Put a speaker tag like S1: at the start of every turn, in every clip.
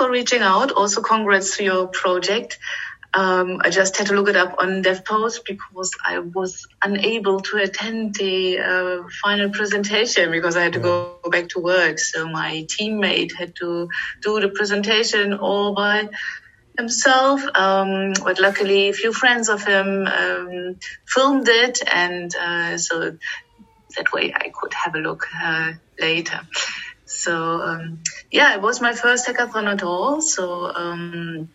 S1: for reaching out. Also, congrats to your project. Um, I just had to look it up on DevPost because I was unable to attend the uh, final presentation because I had to go back to work. So my teammate had to do the presentation all by himself. Um, but luckily, a few friends of him um, filmed it, and uh, so that way I could have a look uh, later. So um, yeah, it was my first hackathon at all. So um,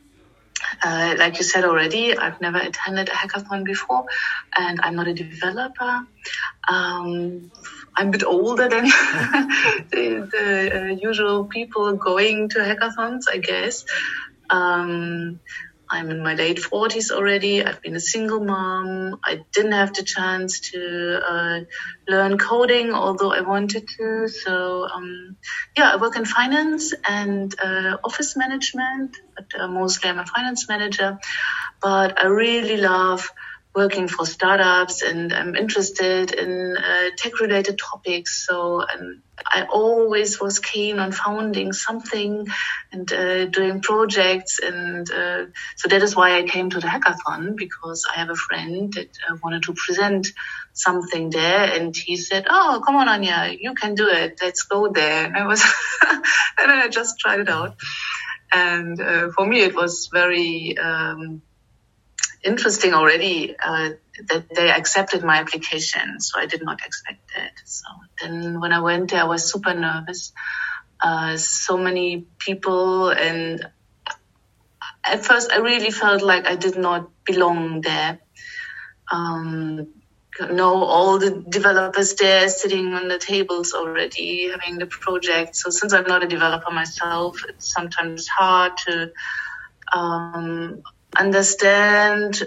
S1: uh, like you said already, I've never attended a hackathon before, and I'm not a developer. Um, I'm a bit older than the, the uh, usual people going to hackathons, I guess. Um, I'm in my late 40s already. I've been a single mom. I didn't have the chance to uh, learn coding, although I wanted to. So, um, yeah, I work in finance and uh, office management, but uh, mostly I'm a finance manager. But I really love working for startups and I'm interested in uh, tech related topics. So um, I always was keen on founding something and uh, doing projects. And uh, so that is why I came to the hackathon because I have a friend that uh, wanted to present something there. And he said, Oh, come on, Anja, you can do it. Let's go there. And I was, and then I just tried it out. And uh, for me, it was very, um, interesting already uh, that they accepted my application. So I did not expect that. So then when I went there, I was super nervous. Uh, so many people, and at first I really felt like I did not belong there. Um, know all the developers there sitting on the tables already having the project. So since I'm not a developer myself, it's sometimes hard to um, understand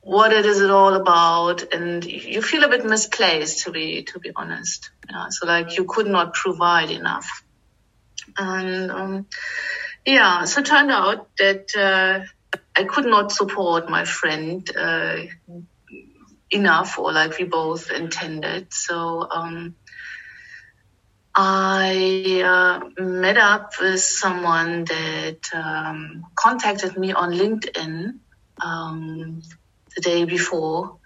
S1: what it is it all about and you feel a bit misplaced to be to be honest. Yeah, so like you could not provide enough. And um, yeah so it turned out that uh, i could not support my friend uh, enough or like we both intended. So um, I uh, met up with someone that um, contacted me on LinkedIn um, the day before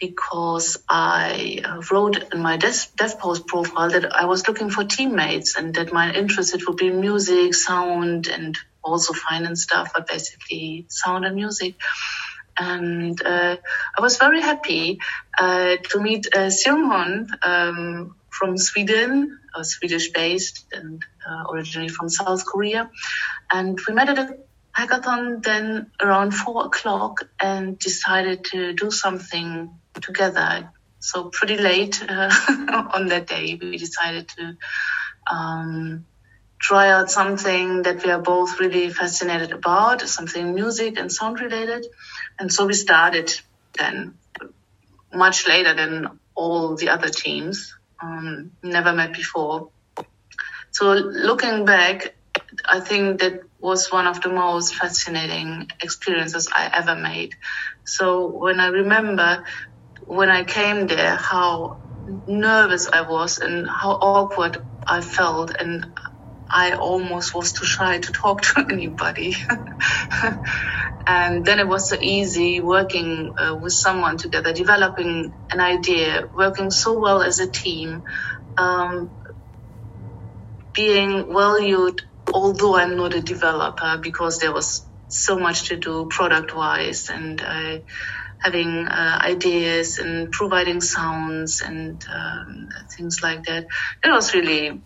S1: because I uh, wrote in my DevPost profile that I was looking for teammates and that my interest would be music, sound, and also finance stuff, but basically sound and music. And uh, I was very happy uh, to meet uh, Seung um, from Sweden, uh, Swedish based and uh, originally from South Korea. And we met at a hackathon then around four o'clock and decided to do something together. So pretty late uh, on that day, we decided to um, try out something that we are both really fascinated about, something music and sound related. And so we started then much later than all the other teams um, never met before. So looking back, I think that was one of the most fascinating experiences I ever made. So when I remember when I came there, how nervous I was and how awkward I felt and I almost was too shy to talk to anybody. and then it was so easy working uh, with someone together, developing an idea, working so well as a team, um, being valued, although I'm not a developer, because there was so much to do product wise and uh, having uh, ideas and providing sounds and um, things like that. It was really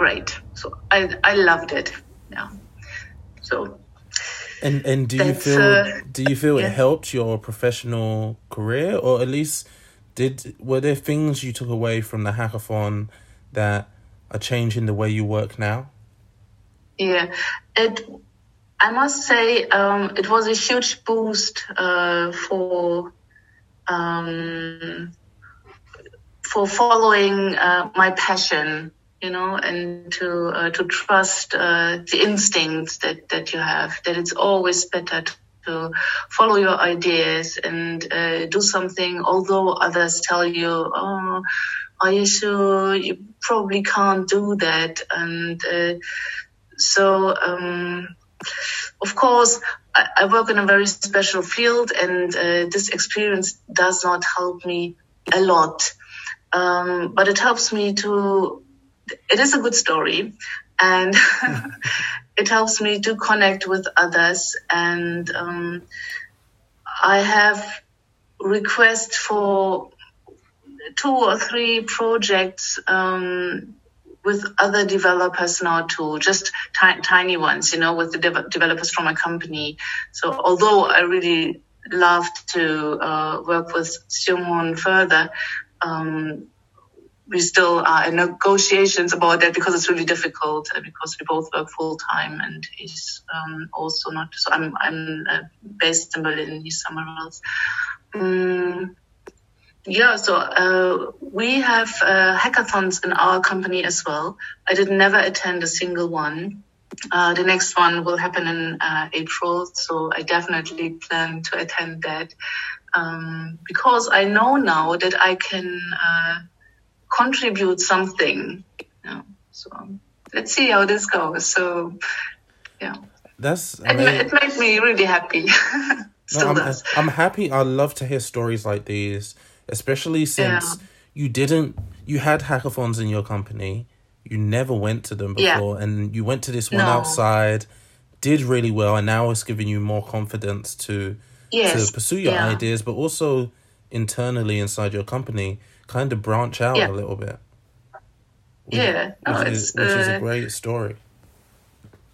S1: great. So I I loved it. Yeah. So.
S2: And and do you feel uh, do you feel yeah. it helped your professional career or at least did were there things you took away from the hackathon that are changing the way you work now?
S1: Yeah, it. I must say, um, it was a huge boost uh, for um, for following uh, my passion you know, and to uh, to trust uh, the instincts that that you have. That it's always better to follow your ideas and uh, do something, although others tell you, "Oh, are you sure? You probably can't do that." And uh, so, um, of course, I, I, work in a very special field, and uh, this experience does not help me a lot. Um, but it helps me to. It is a good story, and it helps me to connect with others. And um, I have requests for two or three projects um, with other developers now too, just t- tiny ones, you know, with the de- developers from a company. So although I really love to uh, work with Simon further, um, we still are in negotiations about that because it's really difficult uh, because we both work full time and he's um, also not. So I'm I'm uh, based in Berlin. He's somewhere else. Um, yeah, so uh, we have uh, hackathons in our company as well. I did never attend a single one. Uh, the next one will happen in uh, April, so I definitely plan to attend that um, because I know now that I can uh, contribute something. You know, so let's see how this goes. So, yeah,
S2: that's
S1: it, it made me really happy.
S2: no, I'm, I'm happy. I love to hear stories like these especially since yeah. you didn't you had hackathons in your company you never went to them before yeah. and you went to this one no. outside did really well and now it's giving you more confidence to yes. to pursue your yeah. ideas but also internally inside your company kind of branch out a little bit
S1: which, yeah
S2: which, no, is, which uh, is a uh, great story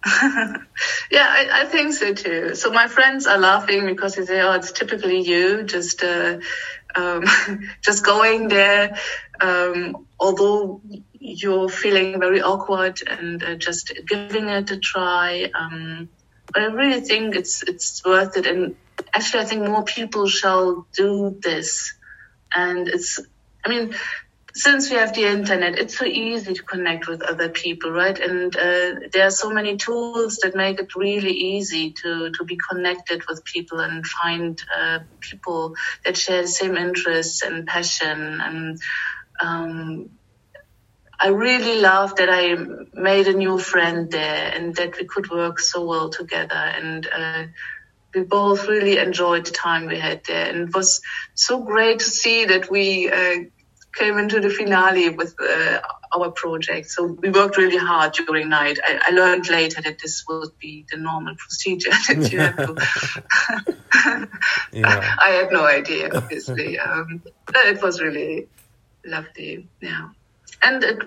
S1: yeah, I, I, think so too. So my friends are laughing because they say, "Oh, it's typically you, just uh, um, just going there, um, although you're feeling very awkward and uh, just giving it a try. Um, but I really think it's it's worth it, and actually, I think more people shall do this. And it's, I mean, since we have the internet, it's so easy to connect with other people, right? And uh, there are so many tools that make it really easy to, to be connected with people and find uh, people that share the same interests and passion. And um, I really love that I made a new friend there and that we could work so well together. And uh, we both really enjoyed the time we had there. And it was so great to see that we uh, came into the finale with uh, our project. So we worked really hard during night. I, I, learned later that this would be the normal procedure that you have to. yeah. I had no idea, obviously. Um, it was really lovely. Yeah, and it,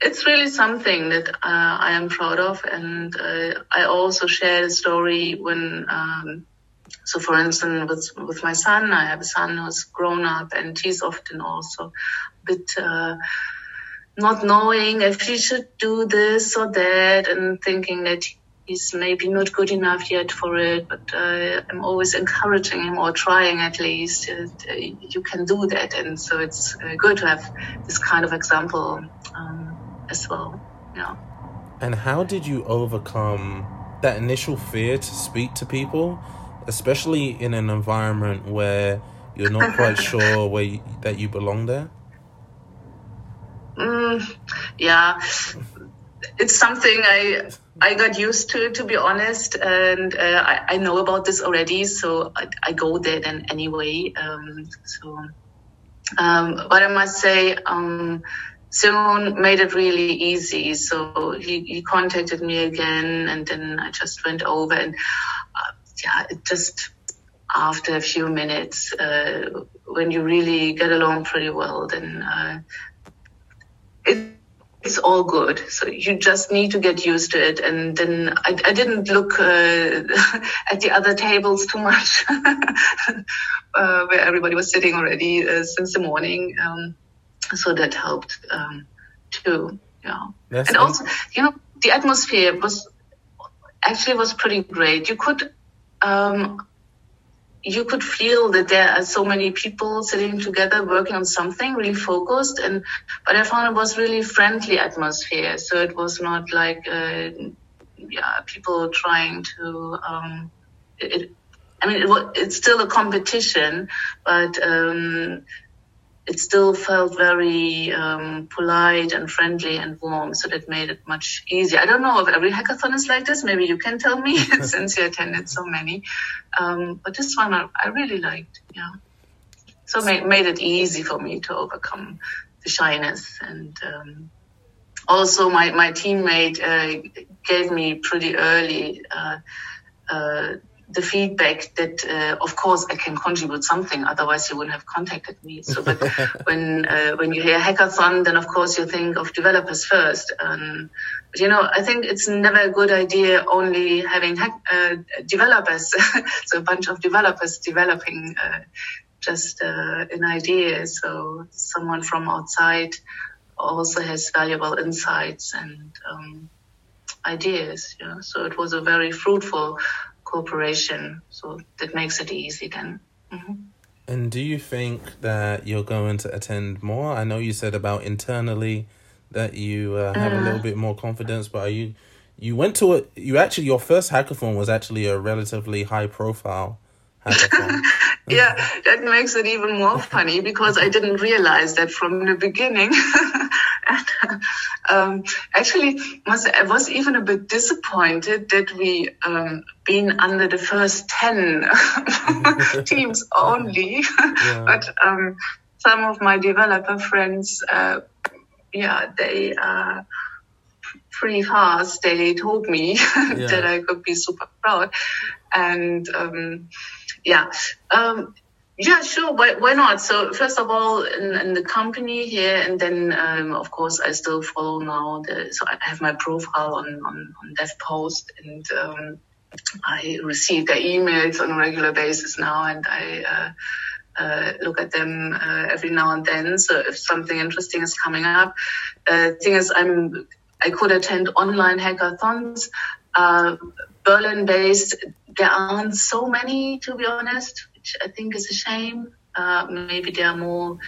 S1: it's really something that uh, I am proud of, and uh, I also share the story when. Um, so, for instance, with with my son, I have a son who's grown up, and he's often also a bit uh, not knowing if he should do this or that, and thinking that he's maybe not good enough yet for it. But uh, I'm always encouraging him, or trying at least, uh, you can do that. And so it's uh, good to have this kind of example um, as well. Yeah.
S2: And how did you overcome that initial fear to speak to people? Especially in an environment where you're not quite sure where you, that you belong there?
S1: Mm, yeah, it's something I I got used to, to be honest, and uh, I, I know about this already, so I, I go there then anyway. Um, so, um, but I must say, um, Simon made it really easy. So he, he contacted me again, and then I just went over and yeah, it just after a few minutes, uh, when you really get along pretty well, then uh, it, it's all good. So you just need to get used to it. And then I, I didn't look uh, at the other tables too much, uh, where everybody was sitting already uh, since the morning. Um, so that helped um, too. Yeah, and also, you know, the atmosphere was actually was pretty great. You could um, you could feel that there are so many people sitting together working on something really focused and but i found it was really friendly atmosphere. So it was not like uh, yeah people trying to um, it, i mean it, it's still a competition but um, it still felt very um, polite and friendly and warm, so that made it much easier. I don't know if every hackathon is like this. Maybe you can tell me since you attended so many. Um, but this one I, I, really liked. Yeah, so made made it easy for me to overcome the shyness and. Um, also, my my teammate uh, gave me pretty early uh, uh, the feedback that, uh, of course, I can contribute something. Otherwise, you wouldn't have contacted me. So, but when uh, when you hear hackathon, then of course you think of developers first. Um, but you know, I think it's never a good idea only having hack- uh, developers, so a bunch of developers developing uh, just uh, an idea. So someone from outside also has valuable insights and um, ideas. Yeah? So it was a very fruitful cooperation. So that makes it easy then. Mm-hmm.
S2: And do you think that you're going to attend more? I know you said about internally that you uh, have uh, a little bit more confidence, but are you you went to it? You actually your first hackathon was actually a relatively high profile hackathon.
S1: yeah, that makes it even more funny because I didn't realize that from the beginning. and, um, actually, I was even a bit disappointed that we um, been under the first ten teams only. Yeah. but um, some of my developer friends, uh, yeah, they are pretty fast. They told me yeah. that I could be super proud, and um, yeah. Um, yeah, sure. Why, why not? So first of all, in, in the company here, and then um, of course I still follow now. The, so I have my profile on on, on DevPost, and um, I receive their emails on a regular basis now, and I. Uh, uh, look at them uh, every now and then. So if something interesting is coming up, uh, thing is, I'm I could attend online hackathons. Uh, Berlin based, there aren't so many, to be honest which I think is a shame. Uh, maybe there are more,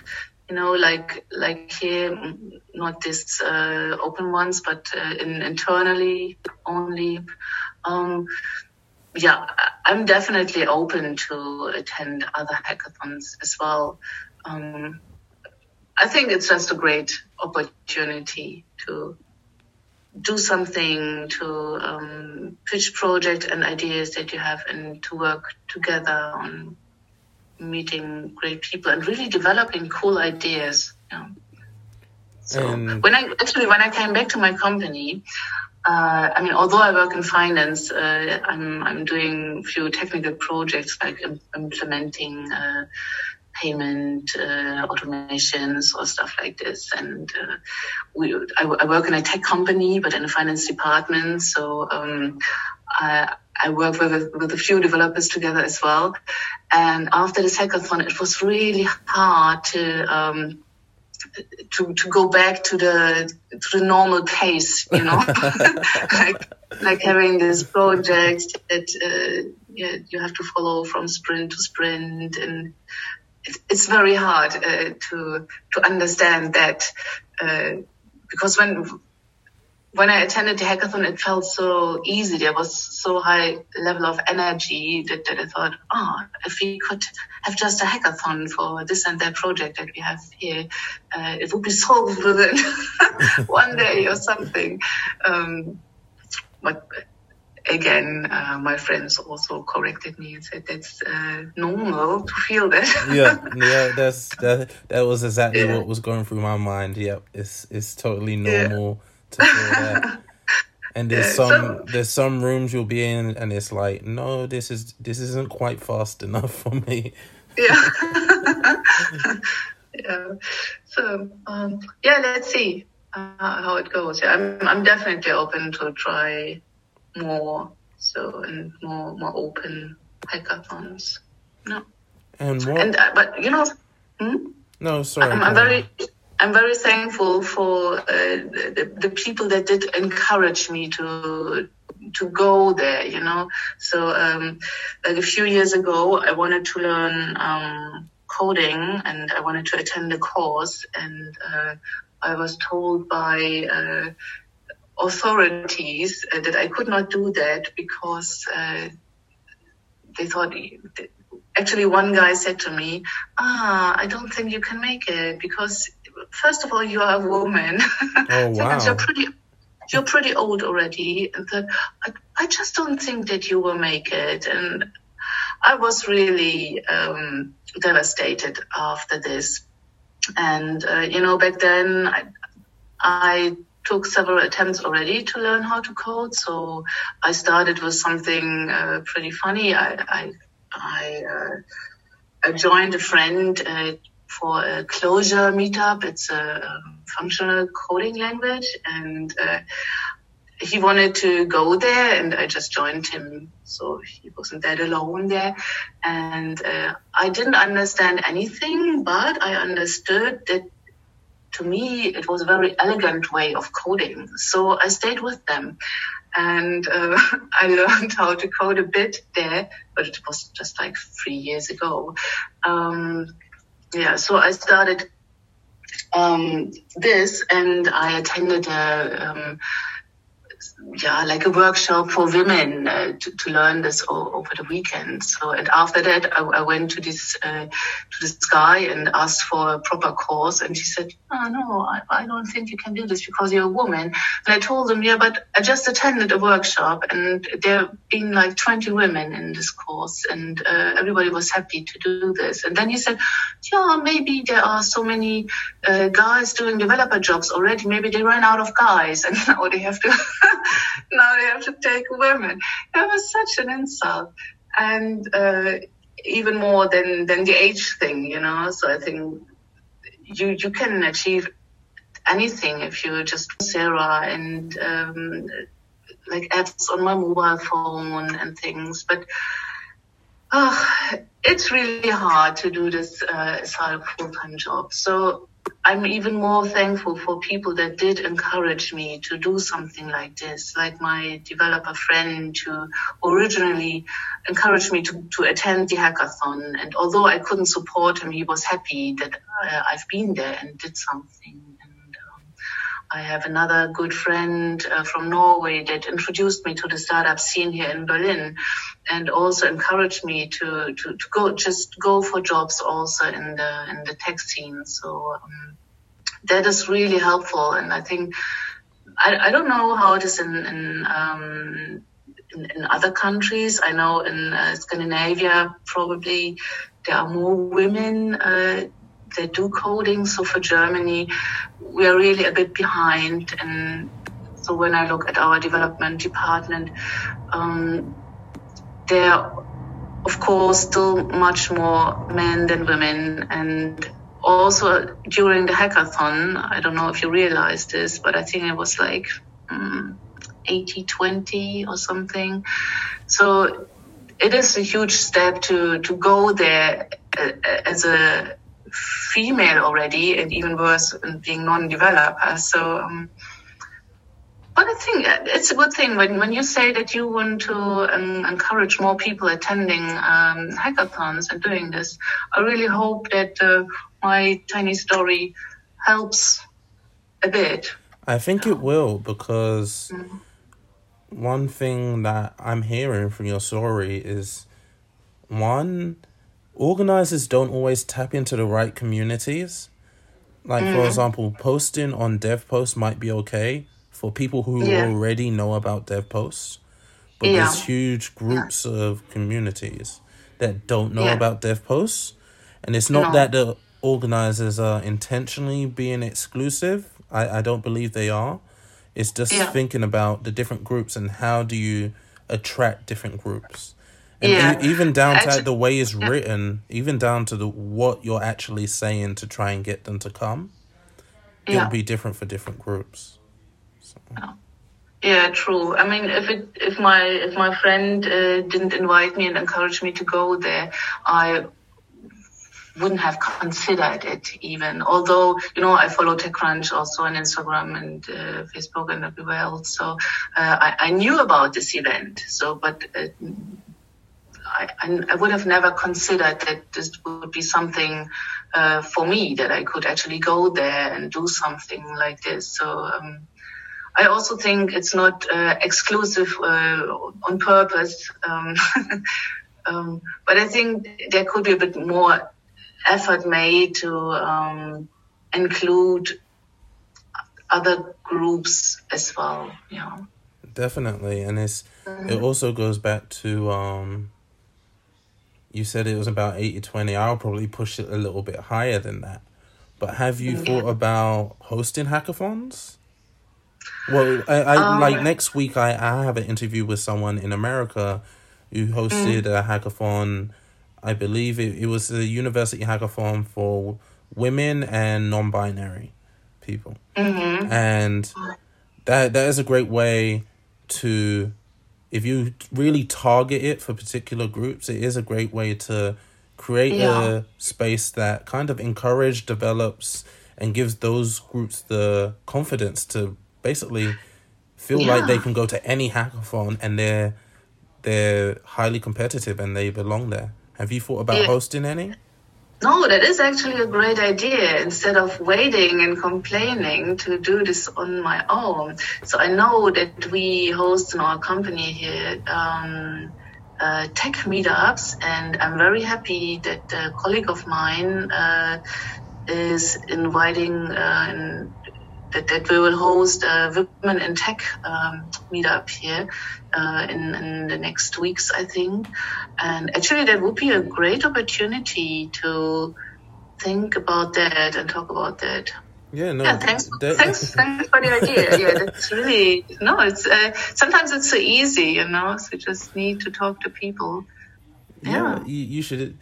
S1: you know, like like here, not this uh, open ones, but uh, in, internally only. Um, yeah, I'm definitely open to attend other hackathons as well. Um, I think it's just a great opportunity to do something to um, pitch projects and ideas that you have and to work together on meeting great people and really developing cool ideas. Yeah. So um, when I actually when I came back to my company, uh, I mean, although I work in finance, uh, I'm I'm doing a few technical projects like implementing uh, payment uh, automations or stuff like this. And uh, we, I, I, work in a tech company, but in a finance department. So um, I, I worked with a, with a few developers together as well. And after the hackathon, it was really hard to um, to to go back to the to the normal pace, you know, like like having this project that uh, yeah, you have to follow from sprint to sprint, and it's, it's very hard uh, to to understand that uh, because when when I attended the hackathon, it felt so easy. There was so high level of energy that, that I thought, oh, if we could have just a hackathon for this and that project that we have here, uh, it would be solved within one day or something. Um, but again, uh, my friends also corrected me and said that's uh, normal to feel that.
S2: yeah, yeah, that's that. That was exactly yeah. what was going through my mind. Yep, it's it's totally normal. Yeah to feel that. And there's some so, there's some rooms you'll be in, and it's like, no, this is this isn't quite fast enough for me.
S1: Yeah. yeah. So um, yeah, let's see uh, how it goes. Yeah, I'm I'm definitely open to try more. So and more more open hackathons. No.
S2: And what?
S1: And uh, but you know. Hmm?
S2: No, sorry.
S1: I'm, I'm very I'm very thankful for uh, the, the, people that did encourage me to to go there. You know, so um, like a few years ago, I wanted to learn um, coding and I wanted to attend a course, and uh, I was told by uh, authorities that I could not do that because uh, they thought actually one guy said to me, "Ah, I don't think you can make it because first of all you are a woman.
S2: Oh wow!
S1: you're pretty." You're pretty old already, and that I, I just don't think that you will make it. And I was really um, devastated after this. And uh, you know, back then I, I took several attempts already to learn how to code. So I started with something uh, pretty funny. I I I, uh, I joined a friend uh, for a Clojure meetup. It's a um, functional coding language, and uh, he wanted to go there, and I just joined him. So he wasn't that alone there, and uh, I didn't understand anything, but I understood that to me, it was a very elegant way of coding. So I stayed with them and uh, I learned how to code a bit there, but it was just like three years ago. Um, yeah, so I started um, this and I attended a um, yeah, like a workshop for women uh, to, to learn this all, over the weekend. So, and after that, I, I went to this uh, to this guy and asked for a proper course, and he said, "Oh no, I, I don't think you can do this because you're a woman." And I told him, "Yeah, but I just attended a workshop, and there have been like 20 women in this course, and uh, everybody was happy to do this." And then he said, "Yeah, maybe there are so many uh, guys doing developer jobs already. Maybe they ran out of guys, and now they have to." now they have to take women. It was such an insult. And uh, even more than, than the age thing, you know. So I think you, you can achieve anything if you just Sarah and um, like apps on my mobile phone and things. But oh, it's really hard to do this uh, as a full time job. So I'm even more thankful for people that did encourage me to do something like this, like my developer friend who originally encouraged me to, to attend the hackathon. And although I couldn't support him, he was happy that uh, I've been there and did something. I have another good friend uh, from Norway that introduced me to the startup scene here in Berlin and also encouraged me to, to, to go just go for jobs also in the in the tech scene. So um, that is really helpful, and I think I, I don't know how it is in in, um, in, in other countries. I know in uh, Scandinavia probably there are more women. Uh, that do coding. So for Germany, we are really a bit behind. And so when I look at our development department, um, there are, of course, still much more men than women. And also during the hackathon, I don't know if you realize this, but I think it was like um, 80 20 or something. So it is a huge step to, to go there uh, as a female already, and even worse, being non developer. So, um, but I think it's a good thing when, when you say that you want to um, encourage more people attending um, hackathons and doing this. I really hope that uh, my tiny story helps a bit.
S2: I think it will because mm. one thing that I'm hearing from your story is one, organizers don't always tap into the right communities. Like, mm. for example, posting on DevPost might be okay for people who yeah. already know about DevPost, but yeah. there's huge groups yeah. of communities that don't know about DevPost. And it's not no. that the organizers are intentionally being exclusive. I, I don't believe they are. It's just thinking about the different groups and how do you attract different groups. And yeah. e- even down to the way it's written, even down to the what you're actually saying to try and get them to come, yeah. it'll be different for different groups.
S1: Oh. Yeah, true. I mean, if it if my if my friend uh, didn't invite me and encourage me to go there, I wouldn't have considered it even. Although you know, I follow TechCrunch also on Instagram and uh, Facebook and everywhere else, so uh, I, I knew about this event. So, but. I, I, would have never considered that this would be something uh, for me that I could actually go there and do something like this. So um, I also think it's not uh, exclusive uh, on purpose. Um, Um, but I think there could be a bit more effort made to um, include other groups as well. Yeah,
S2: definitely, and it's mm-hmm. it also goes back to um, you said it was about 80-20. I'll probably push it a little bit higher than that. But have you yeah. thought about hosting hackathons? Well, I, I um, like next week. I, I have an interview with someone in America who hosted mm. a hackathon. I believe it, it was a university hackathon for women and non-binary people, mm-hmm. and that that is a great way to, if you really target it for particular groups, it is a great way to create yeah. a space that kind of encourage, develops, and gives those groups the confidence to basically feel yeah. like they can go to any hackathon and they're they're highly competitive and they belong there. Have you thought about hosting any?
S1: No, that is actually a great idea. Instead of waiting and complaining to do this on my own. So I know that we host in our company here um, uh, tech meetups, and I'm very happy that a colleague of mine uh, is inviting uh, that, that we will host a women in tech um, meetup here uh, in, in the next weeks, I think. And actually, that would be a great opportunity to think about that and talk about that.
S2: Yeah, no.
S1: Yeah, thanks, that, thanks, thanks for the idea. Yeah, that's really no. It's uh, sometimes it's so easy, you know. So you just need to talk to people.
S2: Yeah, yeah you, you should.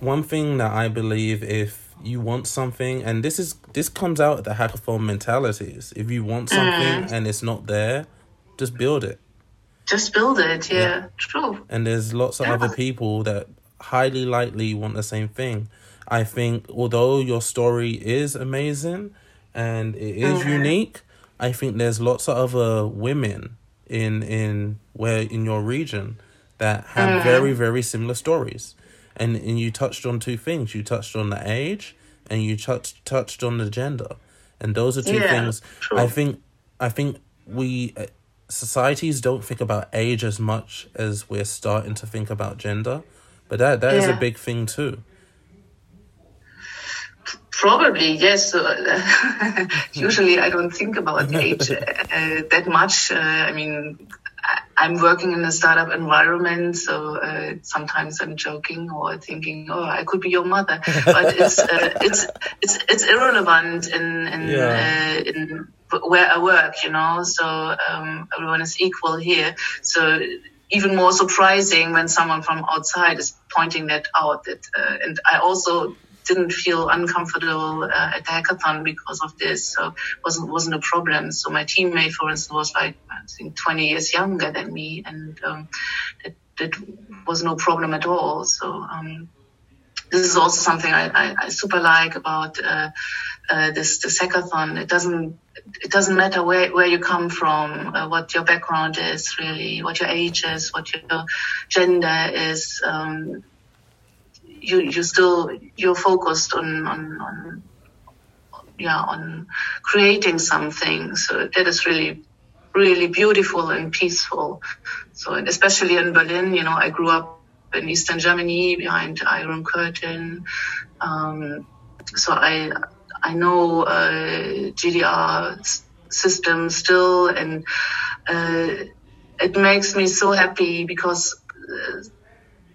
S2: One thing that I believe, if you want something and this is this comes out the hackathon mentalities if you want something mm. and it's not there just build it
S1: just build it yeah, yeah. true
S2: and there's lots of yeah. other people that highly likely want the same thing i think although your story is amazing and it is mm. unique i think there's lots of other women in in where in your region that have mm. very very similar stories and and you touched on two things. You touched on the age, and you touched touched on the gender, and those are two yeah, things. True. I think I think we uh, societies don't think about age as much as we're starting to think about gender, but that that yeah. is a big thing too.
S1: Probably yes. Uh, usually, I don't think about age uh, that much. Uh, I mean, I'm working in a startup environment, so uh, sometimes I'm joking or thinking, "Oh, I could be your mother," but it's uh, it's it's it's irrelevant in in, yeah. uh, in where I work, you know. So um, everyone is equal here. So even more surprising when someone from outside is pointing that out. That uh, and I also didn't feel uncomfortable uh, at the hackathon because of this. So wasn't wasn't a problem. So my teammate, for instance, was like I think 20 years younger than me, and um, that that was no problem at all. So um, this is also something I, I, I super like about uh, uh, this this hackathon. It doesn't it doesn't matter where, where you come from, uh, what your background is, really, what your age is, what your gender is. Um, you you still you're focused on on, on yeah on creating something. So that is really really beautiful and peaceful. So especially in berlin you know i grew up in eastern germany behind iron curtain. Um, so i i know uh, gdr system still and uh, it makes me so happy because uh,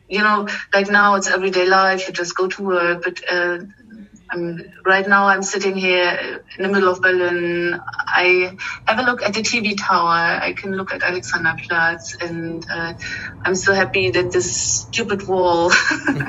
S1: you know, like now it's everyday life. You just go to work, but uh, I'm, right now I'm sitting here in the middle of Berlin. I have a look at the TV tower. I can look at Alexanderplatz, and uh, I'm so happy that this stupid wall uh,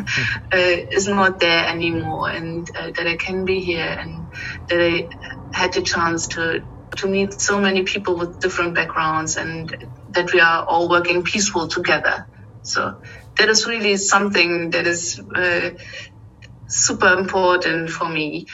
S1: is not there anymore, and uh, that I can be here, and that I had the chance to to meet so many people with different backgrounds, and that we are all working peaceful together. So that is really something that is uh, super important for me.